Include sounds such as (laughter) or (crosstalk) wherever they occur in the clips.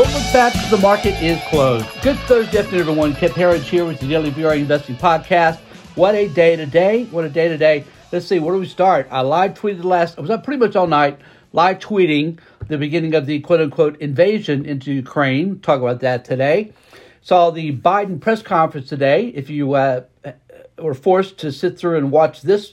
Don't look back the market is closed. Good Thursday afternoon, everyone. Kip Herriage here with the Daily VRA Investing Podcast. What a day today. What a day today. Let's see, where do we start? I live tweeted last, I was up pretty much all night, live tweeting the beginning of the quote unquote invasion into Ukraine. Talk about that today. Saw the Biden press conference today. If you uh, were forced to sit through and watch this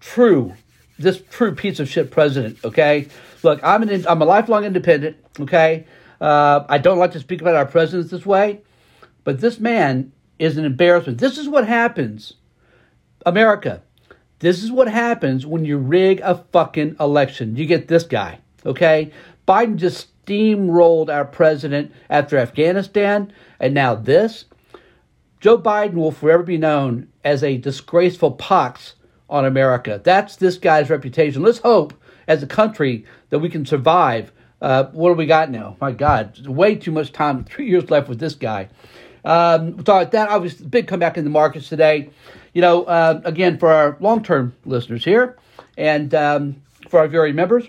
true, this true piece of shit president, okay? Look, I'm an I'm a lifelong independent, okay? Uh, I don't like to speak about our presidents this way, but this man is an embarrassment. This is what happens, America. This is what happens when you rig a fucking election. You get this guy, okay? Biden just steamrolled our president after Afghanistan, and now this. Joe Biden will forever be known as a disgraceful pox on America. That's this guy's reputation. Let's hope, as a country, that we can survive uh, what do we got now? My God, way too much time. (laughs) Three years left with this guy. Um, so that obviously big comeback in the markets today. You know, uh, again for our long-term listeners here, and um, for our VRA members.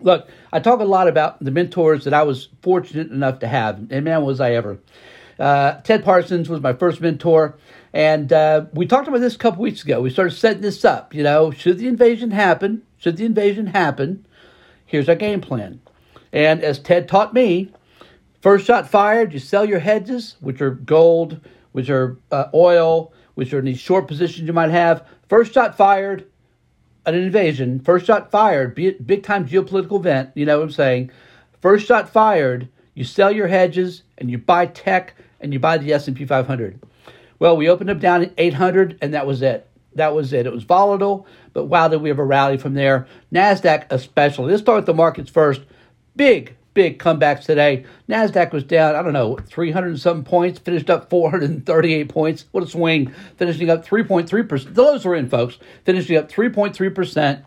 Look, I talk a lot about the mentors that I was fortunate enough to have, and man, was I ever. Uh, Ted Parsons was my first mentor, and uh, we talked about this a couple weeks ago. We started setting this up. You know, should the invasion happen? Should the invasion happen? Here's our game plan. And as Ted taught me, first shot fired, you sell your hedges, which are gold, which are uh, oil, which are in these short positions you might have. First shot fired, an invasion. First shot fired, big time geopolitical event. You know what I'm saying? First shot fired, you sell your hedges and you buy tech and you buy the S&P 500. Well, we opened up down at 800 and that was it. That was it. It was volatile. But wow, did we have a rally from there? NASDAQ especially. Let's start with the markets first. Big, big comebacks today. NASDAQ was down, I don't know, 300 and some points, finished up 438 points. What a swing. Finishing up 3.3%. The lows were in, folks. Finishing up 3.3%,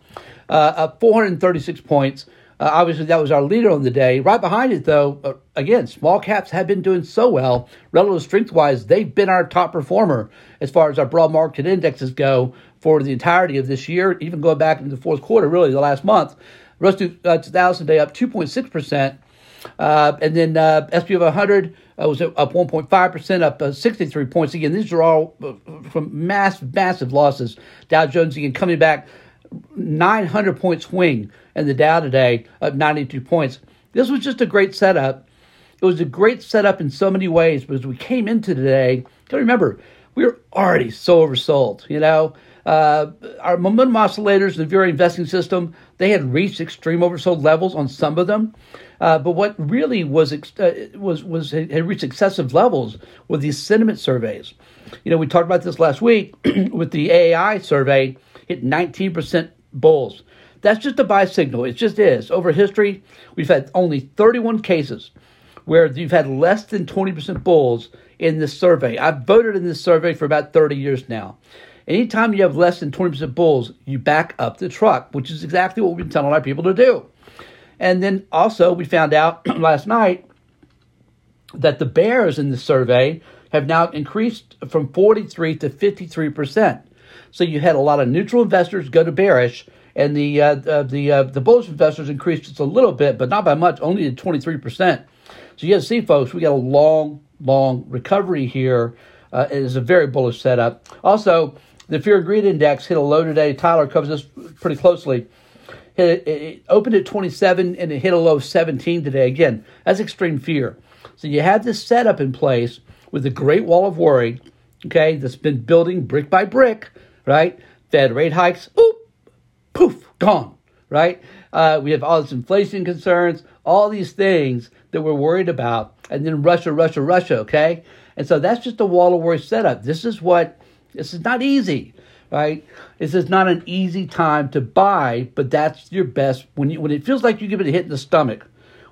uh, up 436 points. Uh, obviously, that was our leader on the day. Right behind it, though, uh, again, small caps have been doing so well. Relative strength wise, they've been our top performer as far as our broad market indexes go for the entirety of this year, even going back into the fourth quarter, really the last month. Russell uh, 2000 day up 2.6%. Uh, and then uh, SP 100 uh, was up 1.5%, up uh, 63 points. Again, these are all uh, from massive, massive losses. Dow Jones again coming back 900 point swing in the Dow today, up 92 points. This was just a great setup. It was a great setup in so many ways, but as we came into today, gotta remember, we were already so oversold, you know? Uh, our momentum oscillators the VRA investing system, they had reached extreme oversold levels on some of them. Uh, but what really was uh, was was had reached excessive levels with these sentiment surveys. You know, we talked about this last week (clears throat) with the AAII survey, hit 19% bulls. That's just a buy signal. It just is. Over history, we've had only 31 cases where you've had less than 20% bulls in this survey. I've voted in this survey for about 30 years now. Anytime you have less than 20% bulls, you back up the truck, which is exactly what we've been telling our people to do. And then also, we found out (clears throat) last night that the bears in the survey have now increased from 43 to 53%. So you had a lot of neutral investors go to bearish, and the uh, the the, uh, the bullish investors increased just a little bit, but not by much, only to 23%. So you see, folks, we got a long, long recovery here. Uh, it is a very bullish setup. Also, the fear and greed index hit a low today. Tyler covers this pretty closely. It, it, opened at 27 and it hit a low of 17 today. Again, that's extreme fear. So you have this setup in place with the Great Wall of Worry, okay, that's been building brick by brick, right? Fed rate hikes, oop, poof, gone, right? Uh, we have all this inflation concerns, all these things that we're worried about, and then Russia, Russia, Russia, okay? And so that's just a wall of worry setup. This is what this is not easy, right? This is not an easy time to buy, but that's your best when you when it feels like you give it a hit in the stomach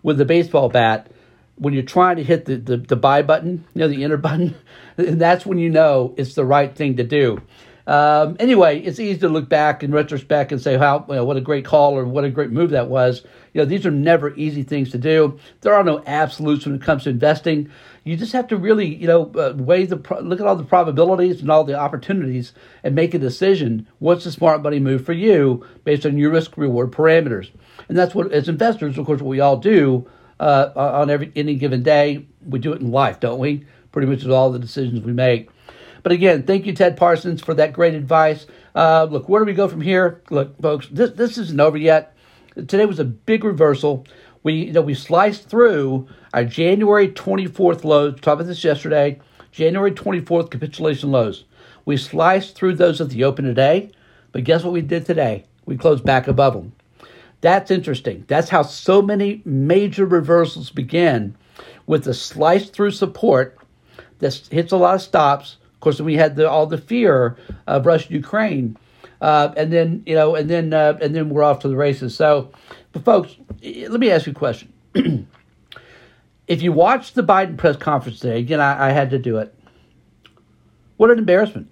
with the baseball bat. When you're trying to hit the, the, the buy button, you know, the enter button, (laughs) and that's when you know it's the right thing to do. Um, anyway, it's easy to look back in retrospect and say, "How you know, what a great call or what a great move that was." You know, these are never easy things to do. There are no absolutes when it comes to investing. You just have to really, you know, uh, weigh the look at all the probabilities and all the opportunities and make a decision. What's the smart money move for you based on your risk reward parameters? And that's what, as investors, of course, what we all do uh, on every any given day. We do it in life, don't we? Pretty much with all the decisions we make. But again, thank you, Ted Parsons, for that great advice. Uh, look, where do we go from here? Look, folks, this this isn't over yet. Today was a big reversal. We you know we sliced through our January 24th lows. We talked about this yesterday. January 24th capitulation lows. We sliced through those at the open today, but guess what we did today? We closed back above them. That's interesting. That's how so many major reversals begin with a slice through support that hits a lot of stops. Course, we had the, all the fear of Russia Ukraine, uh, and then you know, and then uh, and then we're off to the races. So, but folks, let me ask you a question. (clears throat) if you watched the Biden press conference today, again, I, I had to do it. What an embarrassment!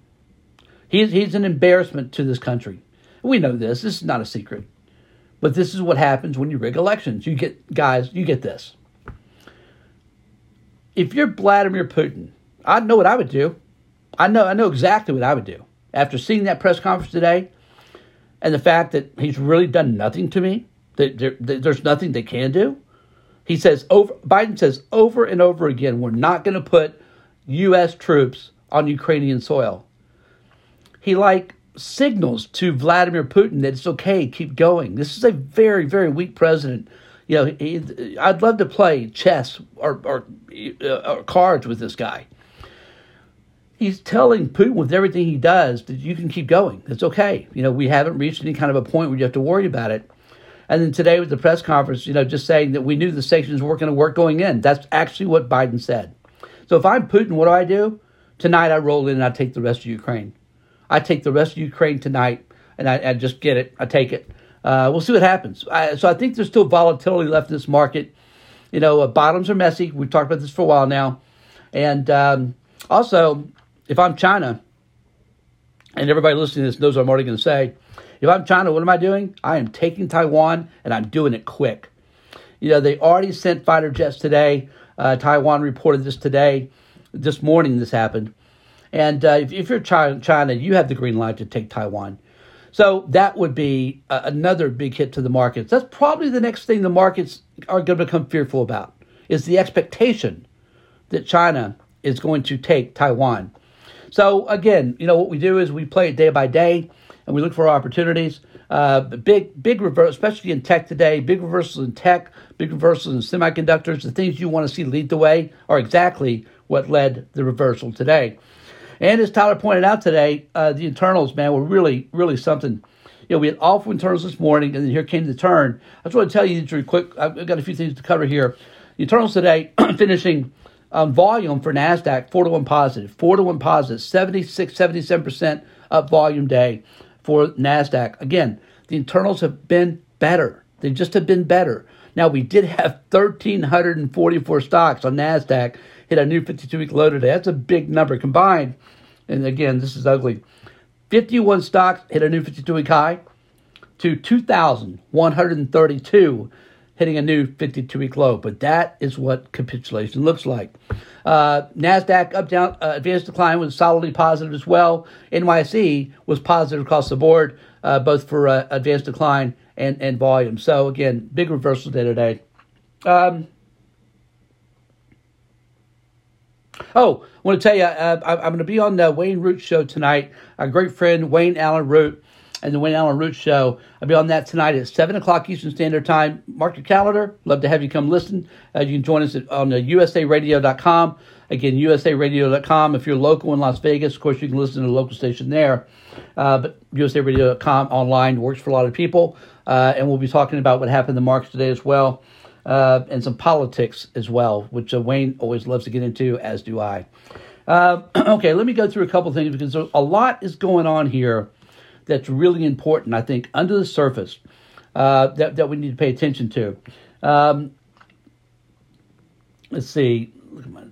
He's he's an embarrassment to this country. We know this. This is not a secret. But this is what happens when you rig elections. You get guys, you get this. If you're Vladimir Putin, I know what I would do. I know I know exactly what I would do. After seeing that press conference today and the fact that he's really done nothing to me, that, there, there's nothing they can do. He says over Biden says over and over again, we're not going to put US troops on Ukrainian soil. He like signals to Vladimir Putin that it's okay, keep going. This is a very, very weak president. You know, he, I'd love to play chess or, or, uh, or cards with this guy. He's telling Putin with everything he does that you can keep going. It's okay. You know, we haven't reached any kind of a point where you have to worry about it. And then today with the press conference, you know, just saying that we knew the sanctions weren't going to work going in. That's actually what Biden said. So if I'm Putin, what do I do? Tonight I roll in and I take the rest of Ukraine. I take the rest of Ukraine tonight, and I, I just get it. I take it. Uh, we'll see what happens. I, so I think there's still volatility left in this market. You know, uh, bottoms are messy. We've talked about this for a while now. And um, also, if I'm China, and everybody listening to this knows what I'm already going to say, if I'm China, what am I doing? I am taking Taiwan, and I'm doing it quick. You know, they already sent fighter jets today. Uh, Taiwan reported this today. This morning, this happened. And uh, if, if, you're China, China, you have the green light to take Taiwan. So that would be uh, another big hit to the markets. That's probably the next thing the markets are going to become fearful about is the expectation that China is going to take Taiwan. So again, you know what we do is we play it day by day, and we look for opportunities. Uh, big, big reverse, especially in tech today. Big reversals in tech, big reversals in semiconductors. The things you want to see lead the way are exactly what led the reversal today. And as Tyler pointed out today, uh, the internals, man, were really, really something. You know, we had awful internals this morning, and then here came the turn. I just want to tell you really quick. I've got a few things to cover here. The internals today (clears throat) finishing um, volume for NASDAQ, 4 to 1 positive, 4 to 1 positive, 76, 77% up volume day for NASDAQ. Again, the internals have been better. They just have been better. Now, we did have 1,344 stocks on NASDAQ hit a new 52 week low today. That's a big number combined. And again, this is ugly. 51 stocks hit a new 52 week high to 2,132 hitting a new 52 week low. But that is what capitulation looks like. Uh, NASDAQ up down, uh, advanced decline was solidly positive as well. NYSE was positive across the board, uh, both for uh, advanced decline and, and volume. So again, big reversal day today. Um, Oh, I want to tell you, uh, I'm going to be on the Wayne Root show tonight. Our great friend Wayne Allen Root and the Wayne Allen Root show. I'll be on that tonight at 7 o'clock Eastern Standard Time. Mark your calendar. Love to have you come listen. Uh, you can join us at, on the usaradio.com. Again, usaradio.com. If you're local in Las Vegas, of course, you can listen to the local station there. Uh, but usaradio.com online works for a lot of people. Uh, and we'll be talking about what happened in the markets today as well uh, and some politics as well, which uh, Wayne always loves to get into, as do I. Uh, (clears throat) okay, let me go through a couple things because a lot is going on here that's really important, I think, under the surface uh, that, that we need to pay attention to. Um, let's see. Look at my.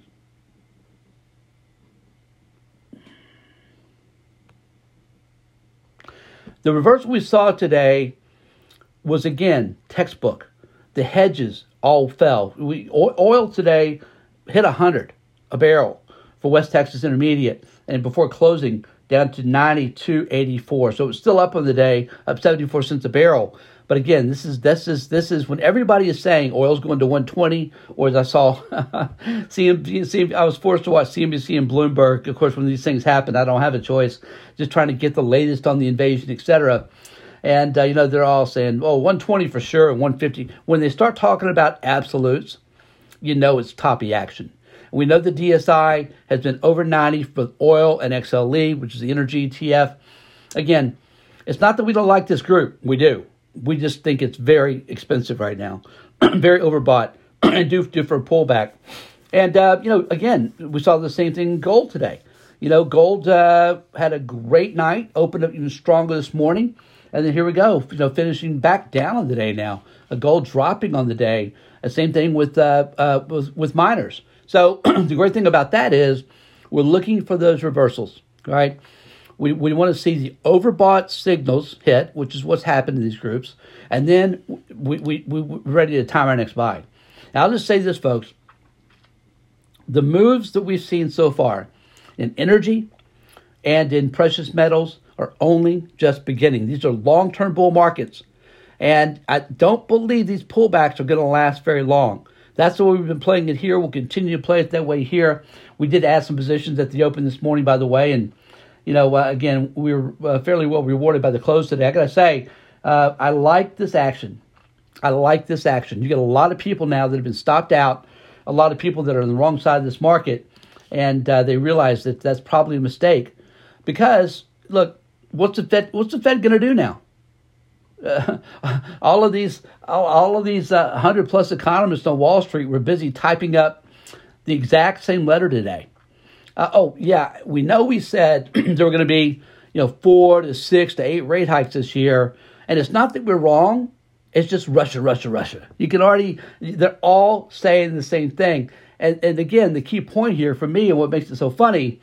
The reversal we saw today was again textbook the hedges all fell. We, oil today hit 100 a barrel for West Texas Intermediate, and before closing, down to 92.84. So it's still up on the day, up 74 cents a barrel. But again, this is this is this is when everybody is saying oil's going to 120, or as I saw (laughs) CNBC, I was forced to watch CNBC and Bloomberg. Of course, when these things happen, I don't have a choice. Just trying to get the latest on the invasion, etc. And uh, you know they're all saying, "Oh, 120 for sure," and 150. When they start talking about absolutes, you know it's toppy action. We know the DSI has been over 90 for oil and XLE, which is the energy ETF. Again, it's not that we don't like this group. We do. We just think it's very expensive right now, (clears throat) very overbought, (clears throat) and due, due for a pullback. And, uh, you know, again, we saw the same thing in gold today. You know, gold uh, had a great night, opened up even stronger this morning. And then here we go, you know, finishing back down on the day now. A gold dropping on the day. The same thing with, uh, uh, with, with miners. So (clears throat) the great thing about that is we're looking for those reversals, right? We, we want to see the overbought signals hit, which is what's happened in these groups, and then we, we, we, we're ready to time our next buy. Now, I'll just say this, folks. The moves that we've seen so far in energy and in precious metals are only just beginning. These are long term bull markets. And I don't believe these pullbacks are going to last very long. That's the way we've been playing it here. We'll continue to play it that way here. We did add some positions at the open this morning, by the way, and you know, uh, again, we were uh, fairly well rewarded by the close today. I got to say, uh, I like this action. I like this action. You get a lot of people now that have been stopped out, a lot of people that are on the wrong side of this market, and uh, they realize that that's probably a mistake. Because look, what's the Fed? What's the Fed going to do now? Uh, (laughs) all of these, all, of these uh, hundred plus economists on Wall Street were busy typing up the exact same letter today. Uh, oh yeah, we know we said (clears throat) there were going to be you know four to six to eight rate hikes this year, and it's not that we're wrong. It's just Russia, Russia, Russia. You can already they're all saying the same thing. And and again, the key point here for me and what makes it so funny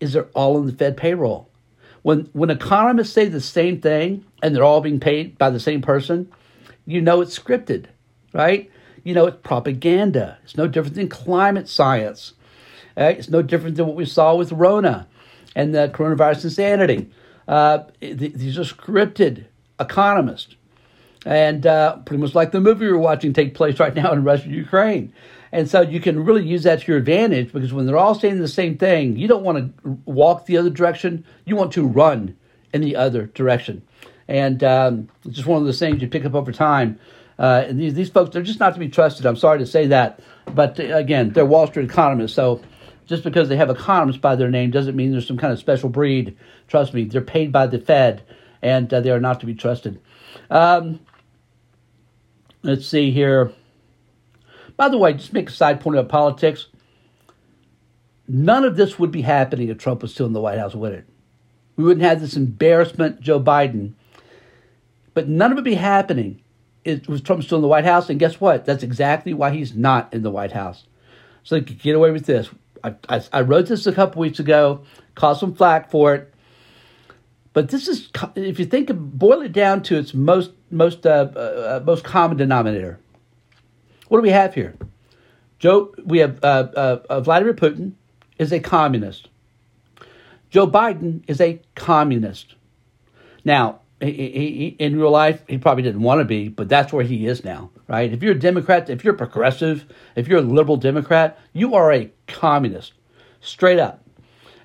is they're all in the Fed payroll. When when economists say the same thing and they're all being paid by the same person, you know it's scripted, right? You know it's propaganda. It's no different than climate science. Right? It's no different than what we saw with Rona and the coronavirus insanity. Uh, these are scripted economists. And uh, pretty much like the movie we're watching take place right now in Russia, and Ukraine. And so you can really use that to your advantage because when they're all saying the same thing, you don't want to walk the other direction. You want to run in the other direction. And um, it's just one of those things you pick up over time. Uh, and these, these folks, they're just not to be trusted. I'm sorry to say that. But uh, again, they're Wall Street economists. So just because they have economists by their name doesn't mean there's some kind of special breed. Trust me, they're paid by the Fed, and uh, they are not to be trusted. Um, let's see here. By the way, just make a side point about politics. None of this would be happening if Trump was still in the White House with it. We wouldn't have this embarrassment, Joe Biden. But none of it would be happening if was Trump still in the White House. And guess what? That's exactly why he's not in the White House. So they could get away with this. I, I, I wrote this a couple weeks ago, caused some flack for it. But this is, if you think of, boil it down to its most most uh, uh, uh, most common denominator. What do we have here? Joe, we have uh, uh, uh, Vladimir Putin is a communist. Joe Biden is a communist. Now, he, he, in real life, he probably didn't want to be, but that's where he is now, right? If you're a Democrat, if you're progressive, if you're a liberal Democrat, you are a communist, straight up.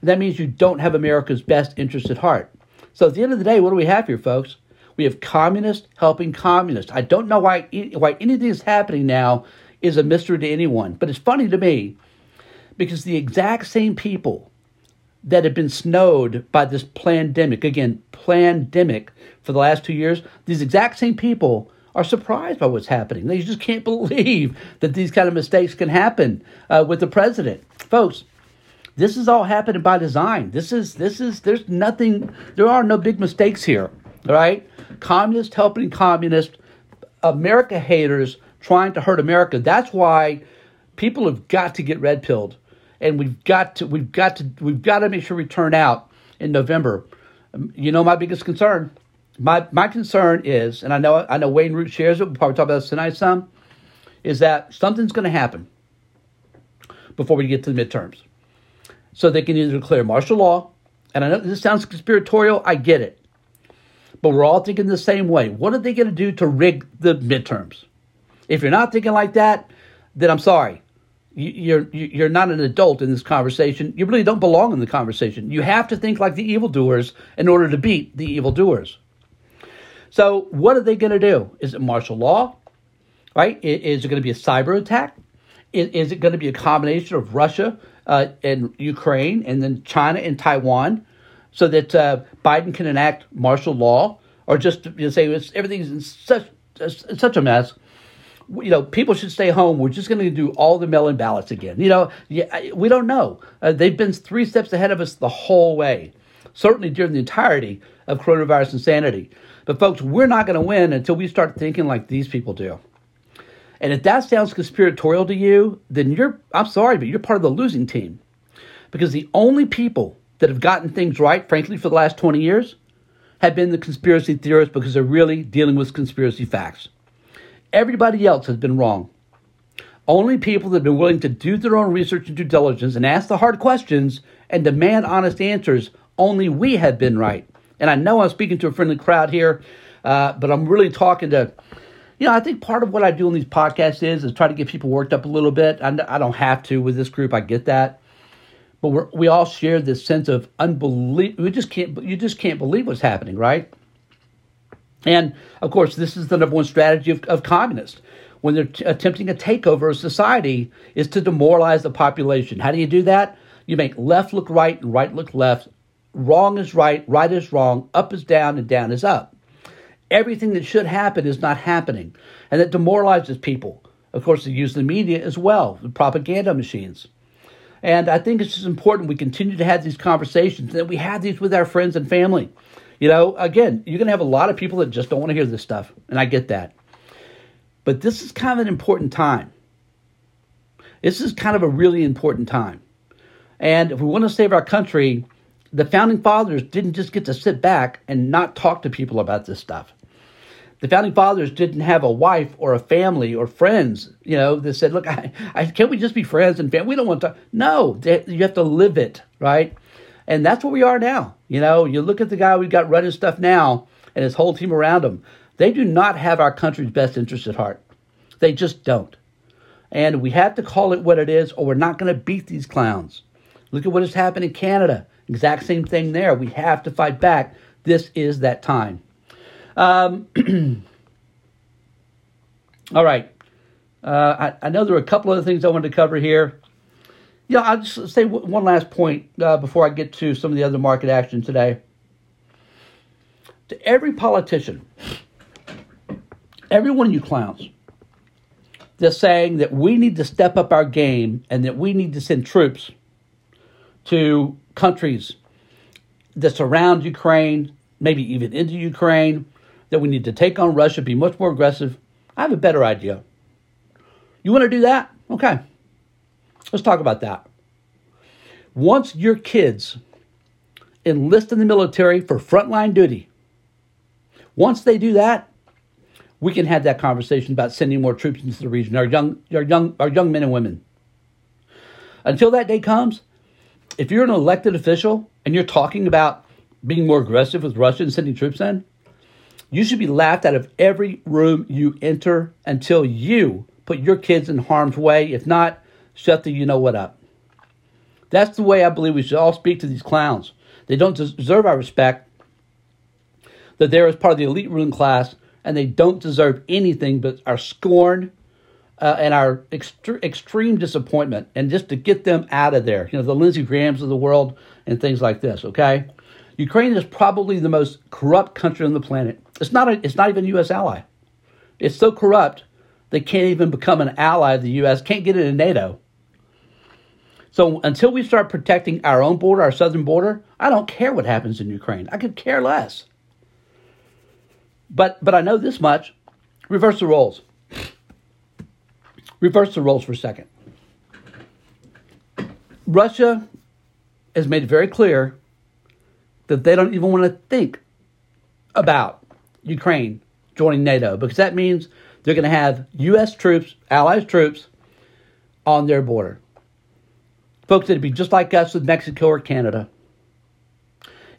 And that means you don't have America's best interest at heart. So at the end of the day, what do we have here, folks? We have communists helping communists. I don't know why why anything is happening now is a mystery to anyone, but it's funny to me because the exact same people that have been snowed by this pandemic, again, pandemic for the last two years, these exact same people are surprised by what's happening. They just can't (laughs) believe that these kind of mistakes can happen uh, with the president. Folks, this is all happening by design. This is, this is, there's nothing, there are no big mistakes here, all right? Communists helping communists, America haters trying to hurt America. That's why people have got to get red pilled and we've got to we've got to we've got to make sure we turn out in November. Um, you know, my biggest concern, my my concern is, and I know I know Wayne Root shares it. We'll probably talk about this tonight some, is that something's going to happen before we get to the midterms, so they can either declare martial law, and I know this sounds conspiratorial. I get it, but we're all thinking the same way. What are they going to do to rig the midterms? If you're not thinking like that, then I'm sorry. You're you're not an adult in this conversation. You really don't belong in the conversation. You have to think like the evildoers in order to beat the evildoers. So, what are they going to do? Is it martial law? Right? Is it going to be a cyber attack? Is it going to be a combination of Russia uh, and Ukraine and then China and Taiwan so that uh, Biden can enact martial law? Or just you know, say everything's in such, such a mess you know, people should stay home. We're just going to do all the mail-in ballots again. You know, yeah, we don't know. Uh, they've been three steps ahead of us the whole way, certainly during the entirety of coronavirus insanity. But folks, we're not going to win until we start thinking like these people do. And if that sounds conspiratorial to you, then you're, I'm sorry, but you're part of the losing team. Because the only people that have gotten things right, frankly, for the last 20 years have been the conspiracy theorists because they're really dealing with conspiracy facts. Everybody else has been wrong. Only people that have been willing to do their own research and due diligence and ask the hard questions and demand honest answers, only we have been right. And I know I'm speaking to a friendly crowd here, uh, but I'm really talking to, you know, I think part of what I do in these podcasts is is try to get people worked up a little bit. I, I don't have to with this group. I get that, but we we all share this sense of unbelief. We just can't. You just can't believe what's happening, right? And of course, this is the number one strategy of, of communists when they're t- attempting a takeover of society is to demoralize the population. How do you do that? You make left look right and right look left. Wrong is right, right is wrong, up is down, and down is up. Everything that should happen is not happening, and that demoralizes people. Of course, they use the media as well, the propaganda machines. And I think it's just important we continue to have these conversations, that we have these with our friends and family. You know, again, you're going to have a lot of people that just don't want to hear this stuff, and I get that. But this is kind of an important time. This is kind of a really important time. And if we want to save our country, the founding fathers didn't just get to sit back and not talk to people about this stuff. The founding fathers didn't have a wife or a family or friends, you know, that said, "Look, (laughs) I, I, can't we just be friends and family? We don't want to." No, they, you have to live it, right? And that's where we are now. You know, you look at the guy we've got running stuff now and his whole team around him. They do not have our country's best interest at heart. They just don't. And we have to call it what it is, or we're not going to beat these clowns. Look at what has happened in Canada. Exact same thing there. We have to fight back. This is that time. Um, (clears throat) all right. Uh, I, I, know there are a couple other things I wanted to cover here. Yeah, I'll just say one last point uh, before I get to some of the other market action today. To every politician, every one of you clowns, they're saying that we need to step up our game and that we need to send troops to countries that surround Ukraine, maybe even into Ukraine, that we need to take on Russia, be much more aggressive. I have a better idea. You want to do that? Okay. Let's talk about that. Once your kids enlist in the military for frontline duty, once they do that, we can have that conversation about sending more troops into the region, our young, our young, our young men and women. Until that day comes, if you're an elected official and you're talking about being more aggressive with Russia and sending troops in, you should be laughed out of every room you enter until you put your kids in harm's way. If not, shut the you know what up. That's the way I believe we should all speak to these clowns. They don't deserve our respect. That they're as part of the elite ruling class, and they don't deserve anything but our scorn uh, and our ext- extreme disappointment. And just to get them out of there, you know, the Lindsey Grahams of the world and things like this. Okay, Ukraine is probably the most corrupt country on the planet. It's not. A, it's not even a U.S. ally. It's so corrupt they can't even become an ally of the U.S. Can't get into NATO. So until we start protecting our own border, our southern border, I don't care what happens in Ukraine. I could care less. But but I know this much. Reverse the roles. Reverse the roles for a second. Russia has made it very clear that they don't even want to think about Ukraine joining NATO because that means they're going to have U.S. troops, allies troops, on their border. Folks, it'd be just like us with Mexico or Canada.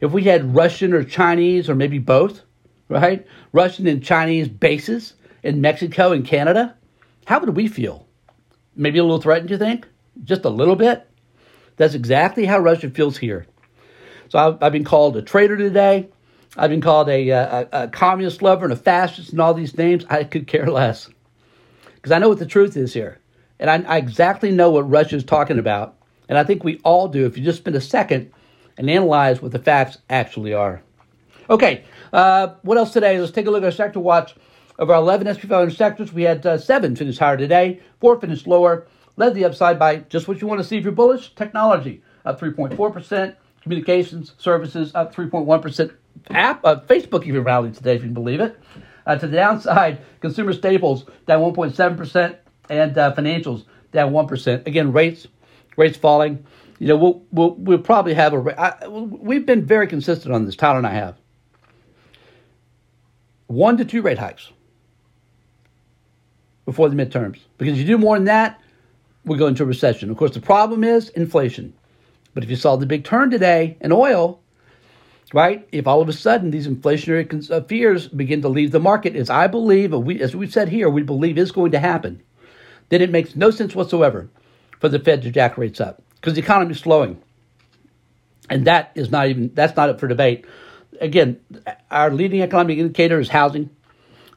If we had Russian or Chinese or maybe both right? Russian and Chinese bases in Mexico and Canada. How would we feel? Maybe a little threatened, you think? Just a little bit? That's exactly how Russia feels here. So I've, I've been called a traitor today. I've been called a, a, a, communist lover and a fascist and all these names. I could care less. Because I know what the truth is here. And I, I exactly know what Russia is talking about. And I think we all do if you just spend a second and analyze what the facts actually are. Okay, uh, what else today? Let's take a look at our sector watch. Of our 11 SP 500 sectors, we had uh, seven finish higher today, four finished lower. Led the upside by just what you want to see if you're bullish technology, up 3.4%, communications services up 3.1%. App, uh, Facebook even rallied today, if you can believe it. Uh, to the downside, consumer staples down 1.7%, and uh, financials down 1%. Again, rates rates falling. You know, we'll, we'll, we'll probably have a. I, we've been very consistent on this, Tyler and I have. One to two rate hikes before the midterms. Because if you do more than that, we go into a recession. Of course, the problem is inflation. But if you saw the big turn today in oil, right? If all of a sudden these inflationary uh, fears begin to leave the market, as I believe, as we've said here, we believe is going to happen, then it makes no sense whatsoever for the Fed to jack rates up because the economy is slowing. And that is not even, that's not up for debate. Again, our leading economic indicator is housing.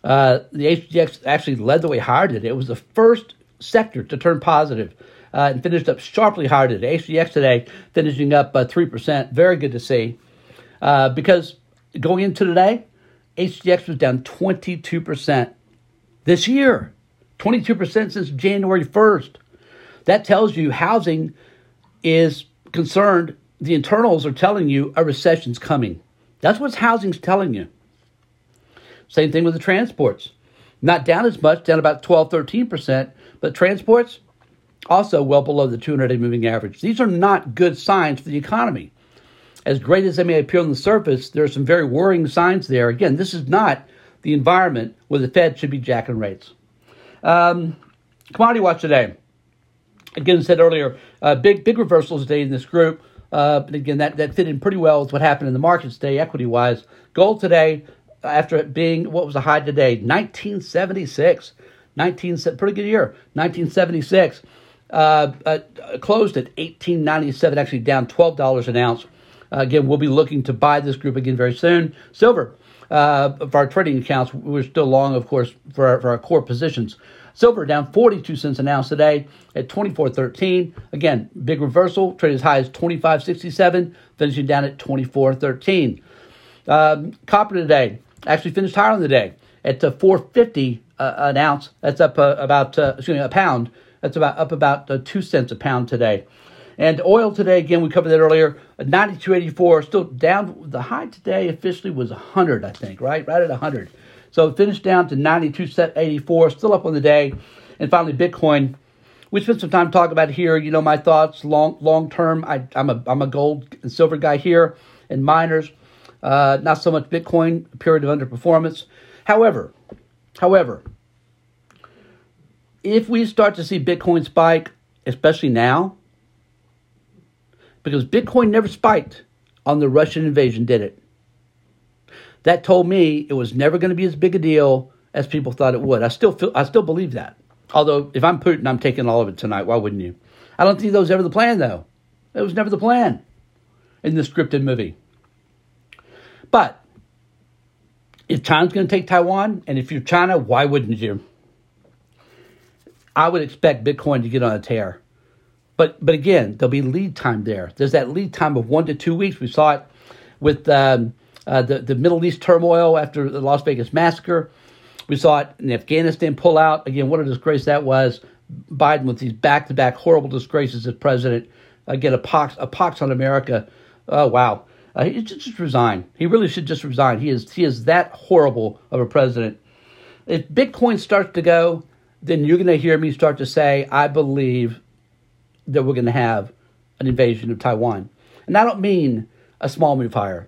Uh, the HGX actually led the way higher today. It was the first sector to turn positive, uh, and finished up sharply higher today. HGX today finishing up uh, 3%. Very good to see. Uh, because going into today, HGX was down 22% this year. 22% since January 1st. That tells you housing is concerned. The internals are telling you a recession's coming. That's what housing's telling you. Same thing with the transports. Not down as much, down about 12, 13%, but transports also well below the 200 day moving average. These are not good signs for the economy. As great as they may appear on the surface, there are some very worrying signs there. Again, this is not the environment where the Fed should be jacking rates. Um, commodity watch today. Again, said earlier, uh, big big reversals today in this group. Uh, but again, that, that fit in pretty well with what happened in the markets today, equity wise. Gold today, after it being what was the high today, 1976, 19 pretty good year, 1976. Uh, uh, closed at 1897, actually down $12 an ounce. Uh, again, we'll be looking to buy this group again very soon. Silver, uh, for our trading accounts, we're still long, of course, for our, for our core positions. Silver down 42 cents an ounce today at 24.13. Again, big reversal. Trade as high as 25.67, finishing down at 24.13. Um, copper today actually finished higher on the day at uh, 4.50 uh, an ounce. That's up uh, about uh, excuse me a pound. That's about up about uh, two cents a pound today. And oil today, again, we covered that earlier, 92.84, still down. The high today officially was 100, I think, right? Right at 100. So it finished down to 92.84, still up on the day. And finally, Bitcoin. We spent some time talking about here. You know my thoughts long long term. I am a I'm a gold and silver guy here, and miners. Uh, not so much Bitcoin. Period of underperformance. However, however, if we start to see Bitcoin spike, especially now, because Bitcoin never spiked on the Russian invasion, did it? that told me it was never going to be as big a deal as people thought it would. I still feel, I still believe that. Although if I'm Putin, I'm taking all of it tonight. Why wouldn't you? I don't think that was ever the plan, though. It was never the plan in the scripted movie. But if China's going to take Taiwan, and if you're China, why wouldn't you? I would expect Bitcoin to get on a tear. But but again, there'll be lead time there. There's that lead time of one to two weeks. We saw it with um, uh, the, the Middle East turmoil after the Las Vegas massacre. We saw it in Afghanistan pull out. Again, what a disgrace that was. Biden with these back to back horrible disgraces as president. Again, a pox, a pox on America. Oh, wow. Uh, he should just resign. He really should just resign. He is, he is that horrible of a president. If Bitcoin starts to go, then you're going to hear me start to say, I believe that we're going to have an invasion of Taiwan. And I don't mean a small move higher.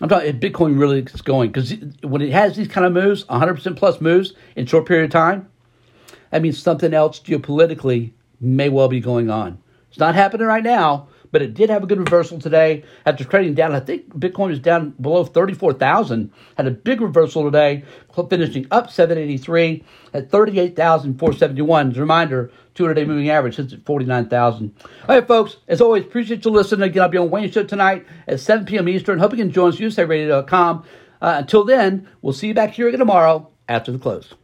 I'm talking Bitcoin really is going because when it has these kind of moves, 100% plus moves in short period of time, that means something else geopolitically may well be going on. It's not happening right now, but it did have a good reversal today after trading down. I think Bitcoin is down below 34,000. Had a big reversal today, finishing up 783 at 38,471. As a reminder, 200 day moving average sits at 49,000. All right, folks, as always, appreciate you listening. Again, I'll be on Wayne Show tonight at 7 p.m. Eastern. Hope you can join us, usaradio.com. Uh, until then, we'll see you back here again tomorrow after the close.